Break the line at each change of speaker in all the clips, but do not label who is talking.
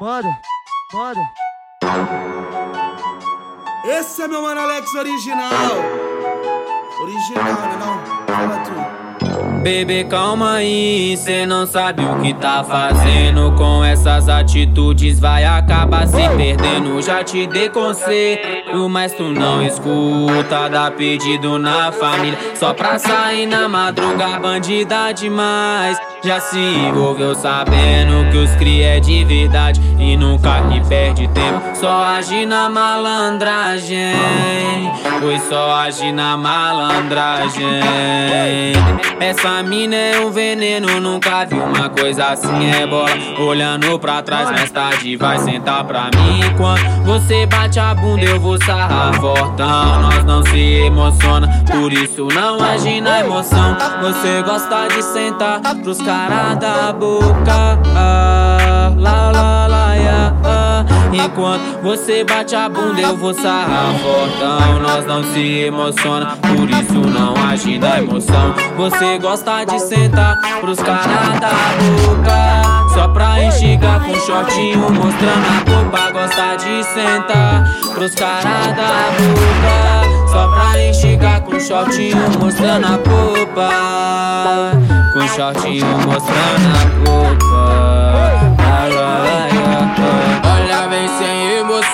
Manda, manda.
Esse é meu mano Alex original. Original, né não? Fala tu.
Bebê, calma aí, cê não sabe o que tá fazendo. Com essas atitudes vai acabar se perdendo. Já te dei conselho, mas tu não escuta. Dá pedido na família, só pra sair na madruga. Bandida demais, já se envolveu sabendo que os cria é de verdade. E nunca que perde tempo, só age na malandragem. Pois só age na malandragem. Essa mina é um veneno, nunca vi uma coisa assim é bola Olhando pra trás, mais tarde vai sentar pra mim. Quando você bate a bunda eu vou sarrar fortão. Nós não se emociona, por isso não age na emoção. Você gosta de sentar pros caras da boca. Ah, lá, lá, lá. Enquanto você bate a bunda eu vou sarrar fortão. Nós não se emociona, por isso não age na emoção. Você gosta de sentar pros caras da boca Só pra enxergar com shortinho mostrando a copa Gosta de sentar pros caras da boca Só pra enxergar com shortinho mostrando a copa Com shortinho mostrando a copa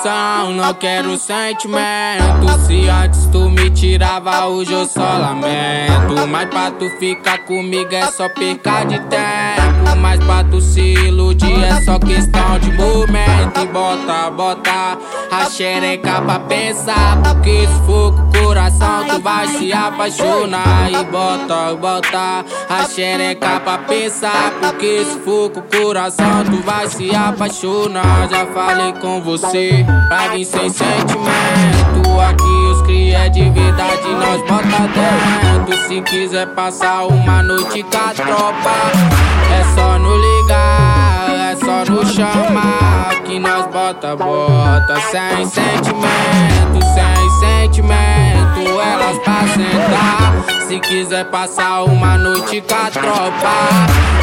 não quero sentimento. Se antes tu me tirava, hoje eu só lamento. Mas pra tu ficar comigo é só perca de tempo. Mas pra tu se iludir é só questão de momento. E bota, bota a xereca pra pensar. Porque se for com o coração, tu vai se apaixonar. E bota, bota a xereca pra pensar. Porque se for com o coração, tu vai se apaixonar. Já falei com você, vir sem sentimento. Aqui os cria de verdade, nós bota dentro. Se quiser passar uma noite com a tropa, é só no ligar, é só no chamar. Que nós bota, bota, sem sentimento, sem sentimento. Elas pra sentar. Se quiser passar uma noite com a tropa,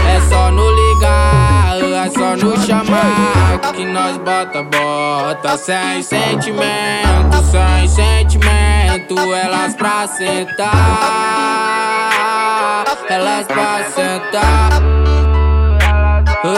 é só no ligar, é só no chamar. Que nós bota, bota, sem sentimento, sem sentimento. Elas pra sentar, elas pra sentar.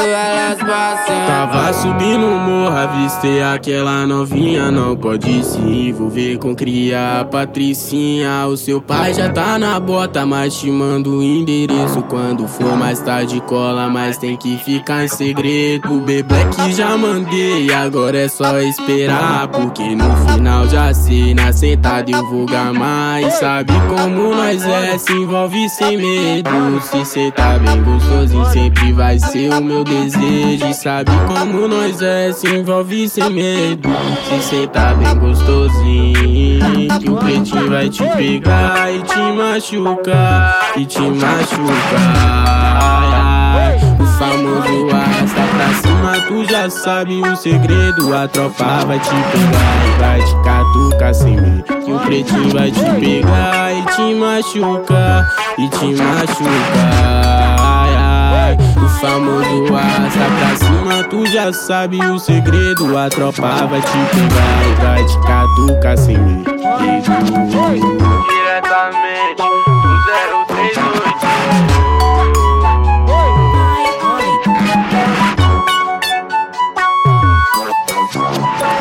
Elas sentar.
Tava subindo o morro, avistei aquela novinha. Não pode se envolver com cria Patricinha. O seu pai já tá na bota, mas te manda o endereço. Quando for mais tarde, cola, mas tem que ficar em segredo. O bebê que já mandei, agora é só esperar. Porque no final já sei, na sentada eu vou gamar. E sabe como nós é, se envolve sem medo. Se cê tá bem gostosinho, sempre vai ser o meu desejo. E sabe como nós é, se envolve sem medo. Se cê tá bem gostosinho, que o pretinho vai te pegar e te machucar, e te machucar. O famoso arrasta pra cima, tu já sabe o segredo. A tropa vai te pegar e vai te catucar sem medo. Que o pretinho vai te pegar e te machucar, e te machucar. O famoso asa tá pra cima, tu já sabe o segredo. A tropa vai te pegar e vai te catucar sem medo.
Diretamente do 038. Bye.